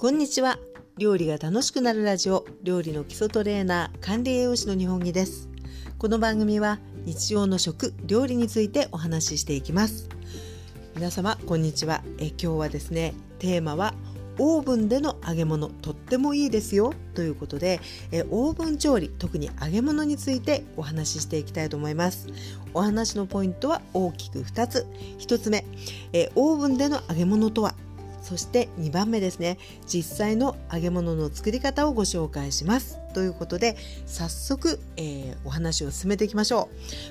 こんにちは。料理が楽しくなるラジオ料理の基礎トレーナー管理栄養士の日本木です。この番組は日常の食料理についてお話ししていきます。皆様こんにちは。え今日はですねテーマはオーブンでの揚げ物とってもいいですよ。ということでえオーブン調理特に揚げ物についてお話ししていきたいと思います。お話のポイントは大きく2つ。1つ目えオーブンでの揚げ物とはそして2番目ですね。実際の揚げ物の作り方をご紹介します。ということで早速、えー、お話を進めていきましょ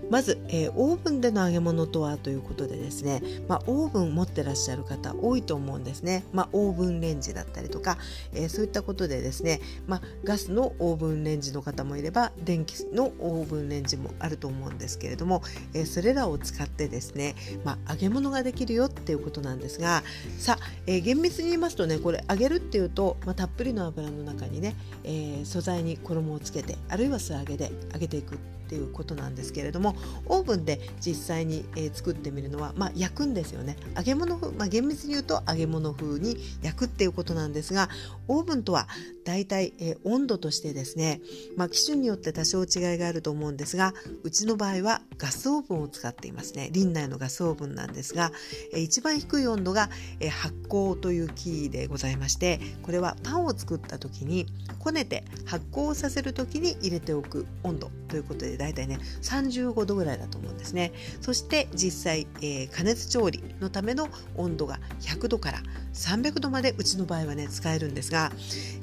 う。まず、えー、オーブンでの揚げ物とはということでですね、まあ、オーブン持ってらっしゃる方多いと思うんですね、まあ、オーブンレンジだったりとか、えー、そういったことでですね、まあ、ガスのオーブンレンジの方もいれば電気のオーブンレンジもあると思うんですけれども、えそれらを使ってですね、ま揚げ物ができるよっていうことなんですがさあ、え厳密に言いますとねこれ揚げるっていうと、またっぷりの油の中にね、え素材に衣をつけてあるいは素揚げで揚げていく。っていうことなんですけれどもオーブンで実際に、えー、作ってみるのは、まあ、焼くんですよね。揚げ物風、まあ、厳密に言うと揚げ物風に焼くっていうことなんですがオーブンとは大体、えー、温度としてですね、まあ、機種によって多少違いがあると思うんですがうちの場合はガスオーブンを使っていますね。林内のガスオーブンなんですが、えー、一番低い温度が、えー、発酵というキーでございましてこれはパンを作った時にこねて発酵させる時に入れておく温度ということでだいたいね35度ぐらいだと思うんですね。そして実際、えー、加熱調理のための温度が100度から300度までうちの場合はね使えるんですが、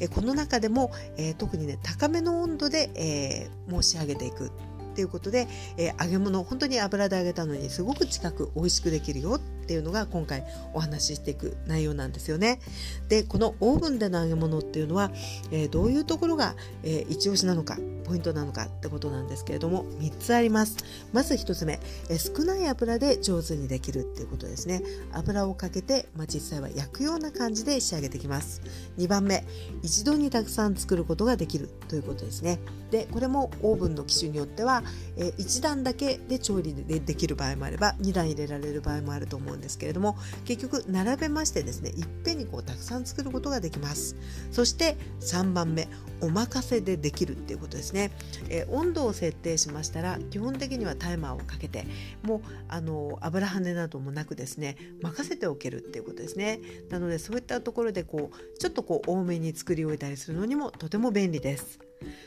えー、この中でも、えー、特にね高めの温度で、えー、申し上げていくっていうことで、えー、揚げ物本当に油で揚げたのにすごく近く美味しくできるよっていうのが今回お話ししていく内容なんですよね。でこのオーブンでの揚げ物っていうのは、えー、どういうところが、えー、一押しなのかポイントなのかってことなんですけれども3つあります。まず1つ目え少ない油で上手にできるっていうことですね。油をかけて、まあ、実際は焼くような感じで仕上げてきます。2番目一度にたくさん作ることができるということですね。でこれもオーブンの機種によってはえ1段だけで調理でできる場合もあれば2段入れられる場合もあると思うんですけれども結局並べましてですねいっぺんにこうたくさん作ることができます。そして3番目お任せでできるっていうことですね、えー、温度を設定しましたら基本的にはタイマーをかけてもうあの油跳ねなどもなくですね任せておけるっていうことですね。なのでそういったところでこうちょっとこう多めに作り終えたりするのにもとても便利です。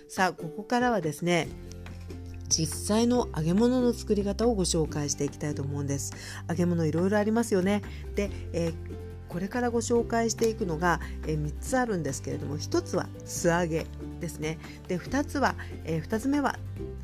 さあここからはですね実際の揚げ物の作り方をご紹介していきたいと思うんです。揚げ物いろいろありますよね。で、えーこれからご紹介していくのが、えー、3つあるんですけれども1つは素揚げですね。で2つは、えー、2つ目は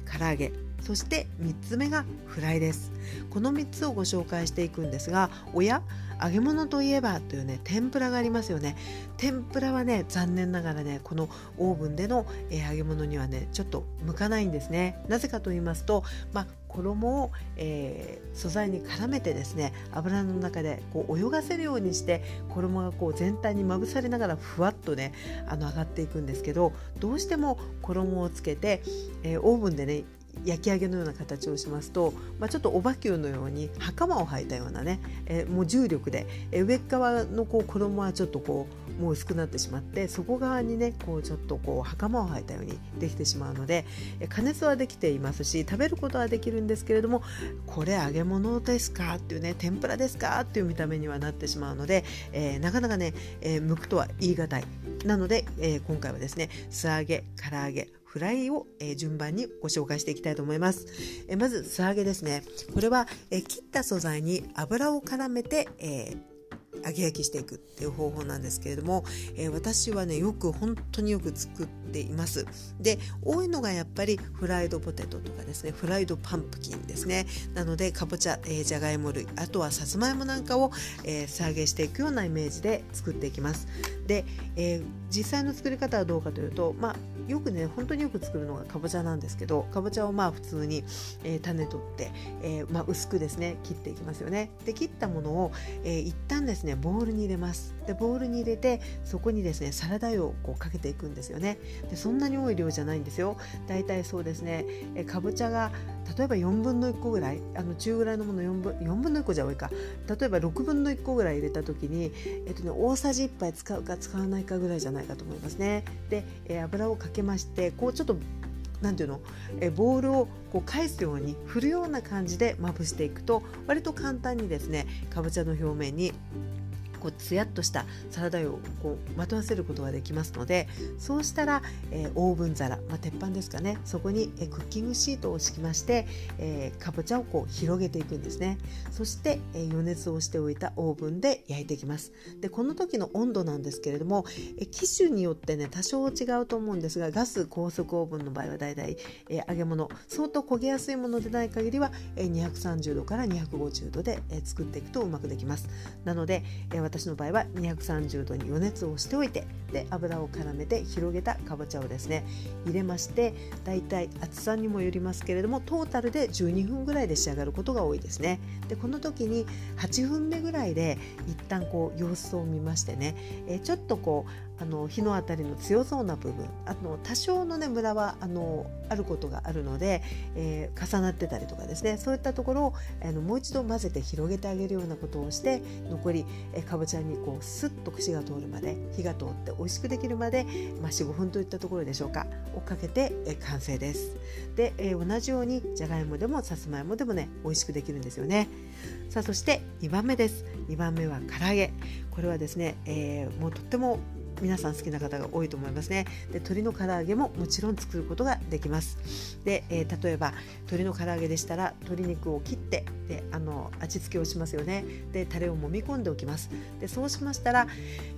唐揚げ。そして3つ目がフライです。この3つをご紹介していくんですがおや揚げ物といえばというね天ぷらがありますよね。天ぷらはね残念ながらねこのオーブンでの、えー、揚げ物にはねちょっと向かないんですね。なぜかと言いますと、まあ、衣を、えー、素材に絡めてですね油の中でこう泳がせるようにして衣がこう全体にまぶされながらふわっとねあの上がっていくんですけどどうしても衣をつけて、えー、オーブンでね焼き上げのような形をしますと、まあ、ちょっとおばきゅうのように袴を履いたようなね、えー、もう重力で、えー、上側のこう衣はちょっとこうもう薄くなってしまって底側にねこうちょっとこう袴を履いたようにできてしまうので、えー、加熱はできていますし食べることはできるんですけれどもこれ揚げ物ですか？っていうね天ぷらですか？っていう見た目にはなってしまうので、えー、なかなかね、えー、剥くとは言い難い。なので、えー、今回はですね素揚げ唐揚げフライを、えー、順番にご紹介していきたいと思います。えー、まず素揚げですね。これは、えー、切った素材に油を絡めて、え揚げ焼きしていくっていう方法なんですけれども、え私はねよく本当によく作っています。で多いのがやっぱりフライドポテトとかですねフライドパンプキンですね。なのでかぼちゃ、えー、じゃがいも類あとはさつまいもなんかを、えー、素揚げしていくようなイメージで作っていきます。で、えー、実際の作り方はどうかというとまあよくね本当によく作るのがかぼちゃなんですけどかぼちゃをまあ普通に、えー、種取って、えー、まあ、薄くですね切っていきますよね。で切ったものを、えー、一旦ですですねボウルに入れます。でボウルに入れてそこにですねサラダ油をこうかけていくんですよね。でそんなに多い量じゃないんですよ。だいたいそうですねえかぼちゃが例えば4分の1個ぐらいあの中ぐらいのもの4分 ,4 分の1個じゃ多いか。例えば6分の1個ぐらい入れた時に、えっとね、大さじ1杯使うか使わないかぐらいじゃないかと思いますね。で、え油をかけましてこうちょっとなんていうの？えボールをこう返すように振るような感じでまぶしていくと割と簡単にですねかぼちゃの表面にこうツヤっとしたサラダ油をこうまとわせることができますのでそうしたら、えー、オーブン皿、まあ、鉄板ですかね。そこに、えー、クッキングシートを敷きまして、えー、かぼちゃをこう広げていくんですね。そして、えー、余熱をしておいたオーブンで焼いていきます。でこの時の温度なんですけれども、えー、機種によってね多少違うと思うんですがガス高速オーブンの場合はだいたい、えー、揚げ物相当焦げやすいものでない限りは、えー、230度から250度で、えー、作っていくとうまくできます。なので、えー、私の場合は230度に余熱をしておいてで油を絡めて広げたかぼちゃをですね入れましてだいたい厚さにもよりますけれどもトータルで12分ぐらいで仕上がることが多いですね。でこの時に8分目ぐらいで一旦こう様子を見ましてね、えちょっとこうあの日の当たりの強そうな部分あの多少のねムラはあのあることがあるので、えー、重なってたりとかですねそういったところをあのもう一度混ぜて広げてあげるようなことをして残りえかぼちゃにこうスッと串が通るまで火が通って美味しくできるまで、まあ、45分といったところでしょうかをかけてえ完成です。で、えー、同じようにじゃがいもでもさつまいもでもね美味しくできるんですよね。さあそして2番目です。2番目は唐揚げ。これはですね、えー、もうとっても皆さん好きな方が多いと思いますね。で鶏の唐揚げももちろん作ることができます。で、えー、例えば鶏の唐揚げでしたら鶏肉を切ってであの味付けをしますよね。でタレを揉み込んでおきます。でそうしましたら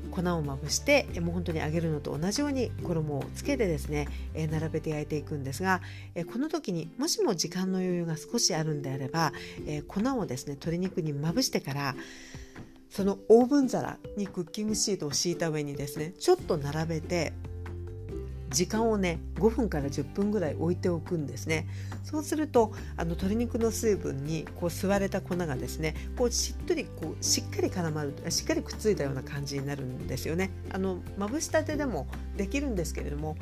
粉をまぶしてもう本当に揚げるのと同じように衣をつけてですね、え、並べて焼いていくんですが、え、この時にもしも時間の余裕が少しあるんであれば、え粉をですね鶏肉にまぶしてからそのオーブン皿にクッキングシートを敷いた上にですねちょっと並べて時間をね5分から10分ぐらい置いておくんですね。そうするとあの鶏肉の水分にこう吸われた粉がですねこうしっとりこうしっかり絡まるしっかりくっついたような感じになるんですよね。あのまぶしたてでもできるんですけれども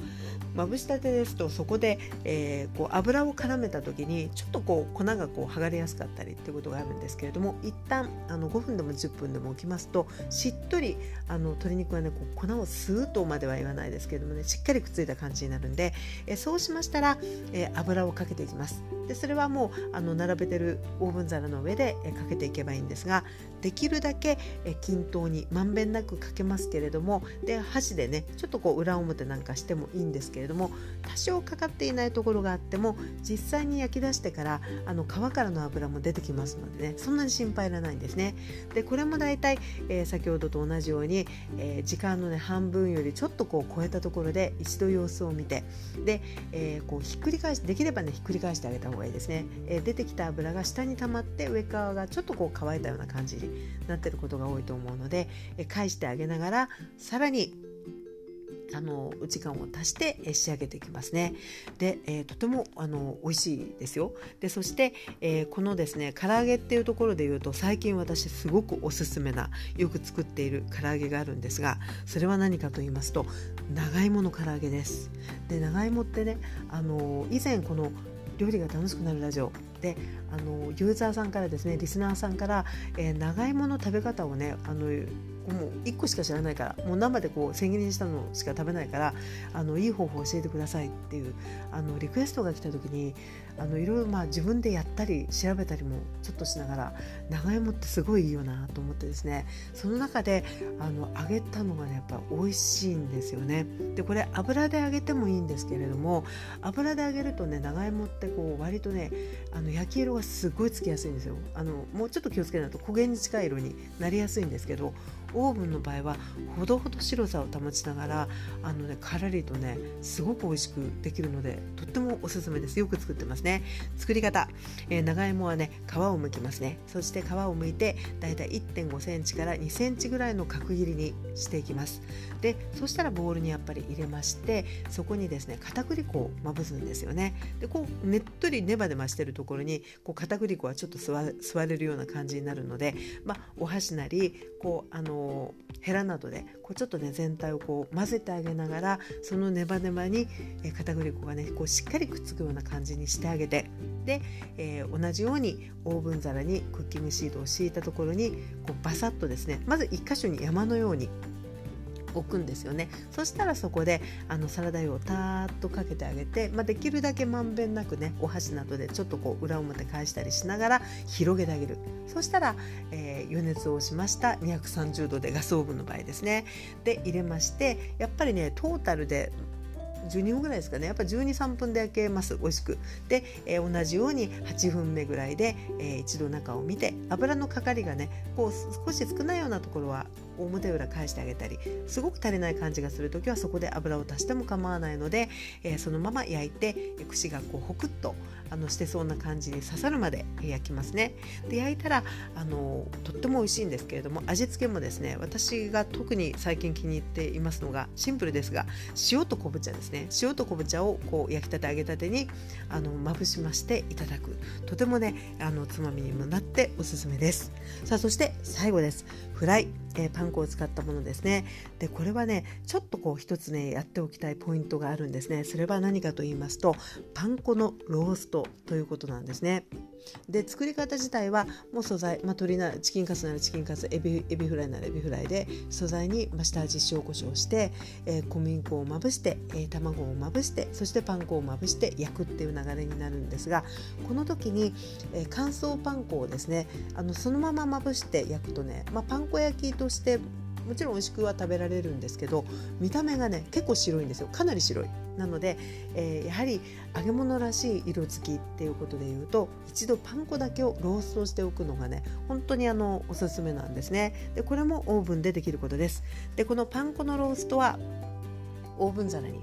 まぶしたてですとそこで、えー、こう油を絡めた時にちょっとこう粉がこう剥がれやすかったりっていうことがあるんですけれども一旦あの5分でも10分でも置きますとしっとりあの鶏肉はねこう粉を吸うとまでは言わないですけれどもねしっかりくっついた感じになるんで、え、そうしましたら、え、油をかけていきます。でそれはもうあの並べてるオーブン皿の上で、え、かけていけばいいんですができるだけ、均等にまんべんなくかけますけれどもで箸でねちょっとこう裏表なんかしてもいいんですけれども多少かかっていないところがあっても実際に焼き出してからあの皮からの油も出てきますのでねそんなに心配いらないんですね。でこれも大体、えー、先ほどと同じように、えー、時間のね半分よりちょっとこう超えたところで一度様子を見てで、えー、こうひっくり返しできればねひっくり返してあげた方がいいですね、え出てきた油が下に溜まって上側がちょっとこう乾いたような感じになってることが多いと思うので、え返してあげながらさらにあの時間を足して仕上げていきますね。で、えー、とてもあの美味しいですよ。でそして、えー、このですね唐揚げっていうところで言うと最近私すごくおすすめなよく作っている唐揚げがあるんですがそれは何かと言いますと長芋の唐揚げです。で長芋ってねあの以前この料理が楽しくなるラジオであのユーザーさんからですねリスナーさんから、えー、長芋の食べ方をねあのもう1個しか知らないからもう生でこう千切りにしたのしか食べないからあのいい方法教えてくださいっていうあのリクエストが来た時にあのいろいろまあ自分でやったり調べたりもちょっとしながら長芋ってすごいいいよなと思ってですねその中であの揚げたのがねやっぱ美味しいんですよね。でこれ油で揚げてもいいんですけれども油で揚げるとね長芋ってこう割とねあの焼き色がすごいつきやすいんですよ。あのもうちょっと気をつけないと焦げに近い色になりやすいんですけどオーブンの場合はほどほど白さを保ちながらあのねカラリとねすごく美味しくできるのでとってもおすすめです。よく作ってますね。作り方、えー、長芋はね皮を剥きますね。そして皮を剥いてだいたい1.5センチから2センチぐらいの角切りにしていきます。でそしたらボウルにやっぱり入れましてそこにですね片栗粉をまぶすんですよね。でこうねっとりネバネバしてるところにこう片栗粉はちょっと吸われるような感じになるので、まあ、お箸なりこうあのヘラなどでこうちょっとね全体をこう混ぜてあげながらそのネバネバに、え片栗粉がねこうしっかりくっつくような感じにしてあげてで、えー、同じようにオーブン皿にクッキングシートを敷いたところにこうバサッとですねまず1箇所に山のように置くんですよね。そしたらそこであのサラダ油をたーっとかけてあげて、まあ、できるだけまんべんなくねお箸などでちょっとこう裏表返したりしながら広げてあげる。そしたら、えー、余熱をしました230度でガスオーブンの場合ですね。で入れましてやっぱりねトータルで12分ぐらいですかね。やっぱ12、3分で焼けます。美味しく。で、えー、同じように8分目ぐらいで、えー、一度中を見て油のかかりがねこう少し少ないようなところは表裏返してあげたりすごく足りない感じがする時はそこで油を足しても構わないので、えー、そのまま焼いて串がこうホクッとあのしてそうな感じに刺さるまで焼きますね。で焼いたらあのとっても美味しいんですけれども味付けもですね私が特に最近気に入っていますのがシンプルですが塩と昆布茶ですね。塩と昆布茶をこう焼きたて揚げたてにあのまぶしましていただく。とてもねあのつまみにもなっておすすめです。さあそして最後です。フライ、えー、パン粉を使ったものですね。でこれはねちょっとこう一つねやっておきたいポイントがあるんですね。それは何かと言いますとパン粉のローストということなんですね。で作り方自体はもう素材、まあ、鶏なチキンカツならチキンカツエビエビフライならエビフライで素材に下味塩コショウして、えー、小麦粉をまぶして、えー、卵をまぶしてそしてパン粉をまぶして焼くっていう流れになるんですがこの時に、えー、乾燥パン粉をですねあのそのまままぶして焼くとね、まあ、パン粉焼きとしてもちろん美味しくは食べられるんですけど見た目がね結構白いんですよ。かなり白い。なので、えー、やはり揚げ物らしい色付きっていうことでいうと一度パン粉だけをローストしておくのがね本当にあのおすすめなんですね。でこれもオーブンでできることです。でこのパン粉のローストはオーブン皿に、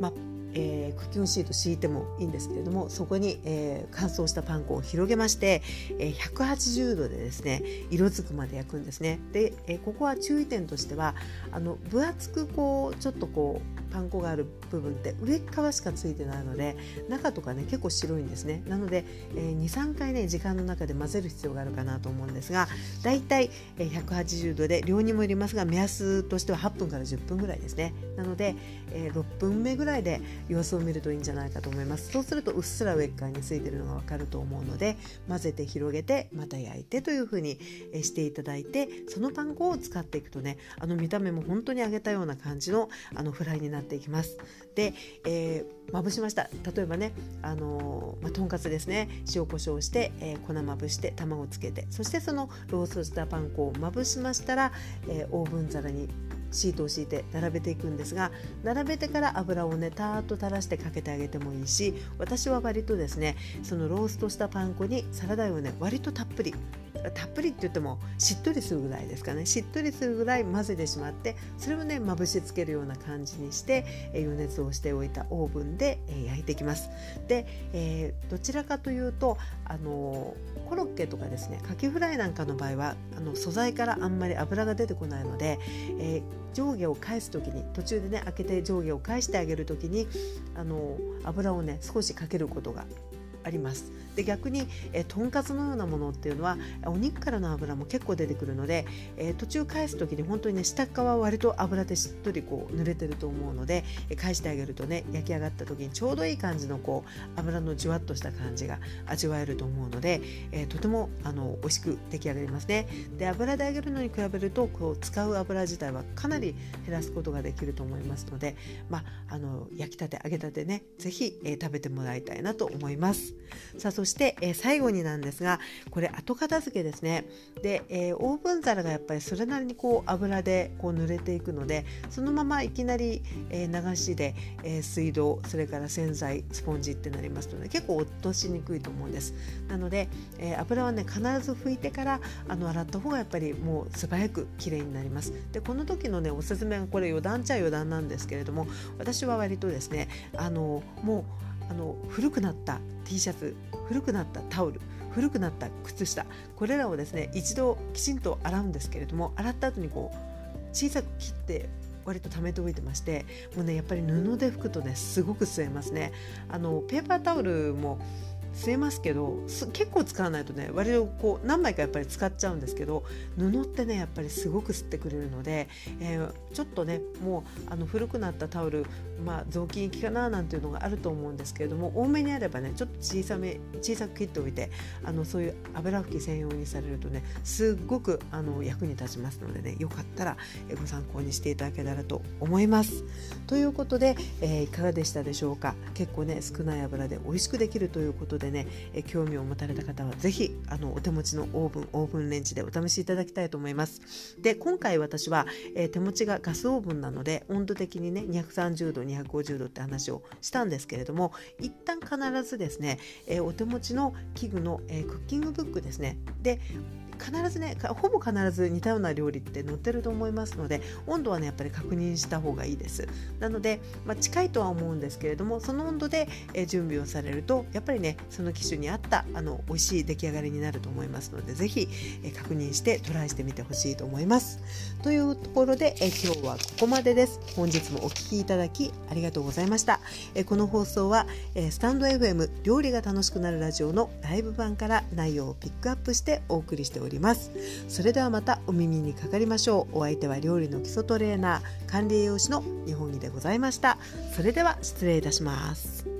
まあえー、クッキングシート敷いてもいいんですけれどもそこに、えー、乾燥したパン粉を広げまして、えー、180度でですね色づくまで焼くんですね。で、えー、ここは注意点としてはあの分厚くこうちょっとこうパン粉がある部分って上側しかついてないので中とかね結構白いんですね。なので、えー、23回ね時間の中で混ぜる必要があるかなと思うんですがだいたい180度で量にもよりますが目安としては8分から10分ぐらいですね。なので、えー、6分目ぐらいで様子を見るといいんじゃないかと思います。そうするとうっすら上側についてるのがわかると思うので混ぜて広げてまた焼いてというふうにしていただいてそのパン粉を使っていくとねあの見た目も本当に揚げたような感じのあのフライになっていきます。で、えー、まぶしました。例えばね、あのー、まあ、とんかつですね。塩コショウして、えー、粉まぶして卵つけてそしてそのローストしたパン粉をまぶしましたら、えオーブン皿にシートを敷いて並べていくんですが並べてから油をねたーっと垂らしてかけてあげてもいいし私は割とですねそのローストしたパン粉にサラダ油をね割とたっぷりたっぷりって言ってもしっとりするぐらいですかね。しっとりするぐらい混ぜてしまってそれをねまぶしつけるような感じにして余熱をしておいたオーブンで焼いていきます。で、えー、どちらかというとあのコロッケとかですねカキフライなんかの場合はあの素材からあんまり油が出てこないので、えー、上下を返す時に途中でね開けて上下を返してあげる時にあの油をね少しかけることがありますで逆に、えー、とんかつのようなものっていうのはお肉からの油も結構出てくるので、えー、途中返す時に本当にね下側は割と油でしっとりこう濡れてると思うので、え、返してあげるとね焼き上がった時にちょうどいい感じのこう油のじゅわっとした感じが味わえると思うので、えー、とてもあの美味しく出来上がりますねで油で揚げるのに比べるとこう使う油自体はかなり減らすことができると思いますので、まあ、あの焼きたて揚げたてね是非、えー、食べてもらいたいなと思います。さあそして、えー、最後になんですがこれ後片付けですね。で、えー、オーブン皿がやっぱりそれなりにこう油でこう濡れていくのでそのままいきなり、えー、流しで、え水道それから洗剤スポンジってなりますとね結構落としにくいと思うんです。なので、え油はね必ず拭いてからあの洗った方がやっぱりもう素早くきれいになります。でこの時のねおすすめはこれ余談ちゃ余談なんですけれども私は割とですねあのもうあの古くなった T シャツ古くなったタオル古くなった靴下。これらをですね一度きちんと洗うんですけれども洗った後にこう小さく切って割と貯めておいてましてもうねやっぱり布で拭くとねすごく吸えますね。あのペーパータオルも吸えますけど結構使わないとね割とこう何枚かやっぱり使っちゃうんですけど布ってねやっぱりすごく吸ってくれるので、えー、ちょっとねもうあの古くなったタオル、まあ、雑巾行きかななんていうのがあると思うんですけれども多めにあればねちょっと小さめ小さく切っておいてあのそういう油拭き専用にされるとねすっごくあの役に立ちますのでねよかったらご参考にしていただけたらと思います。ということで、えー、いかがでしたでしょうか？結構ね少ない油で美味しくできるということででね、え興味を持たれた方は是非あのお手持ちのオーブンオーブンレンジでお試しいただきたいと思います。で今回私は、え手持ちがガスオーブンなので温度的にね230度250度って話をしたんですけれども一旦必ずですね、えお手持ちの器具の、えクッキングブックですね。で必ずねほぼ必ず似たような料理って載ってると思いますので温度はねやっぱり確認した方がいいです。なので、まあ、近いとは思うんですけれどもその温度で、準備をされるとやっぱりねその機種に合ったあの美味しい出来上がりになると思いますので是非、確認してトライしてみてほしいと思います。というところで、え今日はここまでです。本日もお聴きいただきありがとうございました、えこの放送は、えスタンド FM 料理が楽しくなるラジオのライブ版から内容をピックアップしてお送りしております。おります。それではまたお耳にかかりましょう。お相手は料理の基礎トレーナー管理栄養士の日本木でございました。それでは失礼いたします。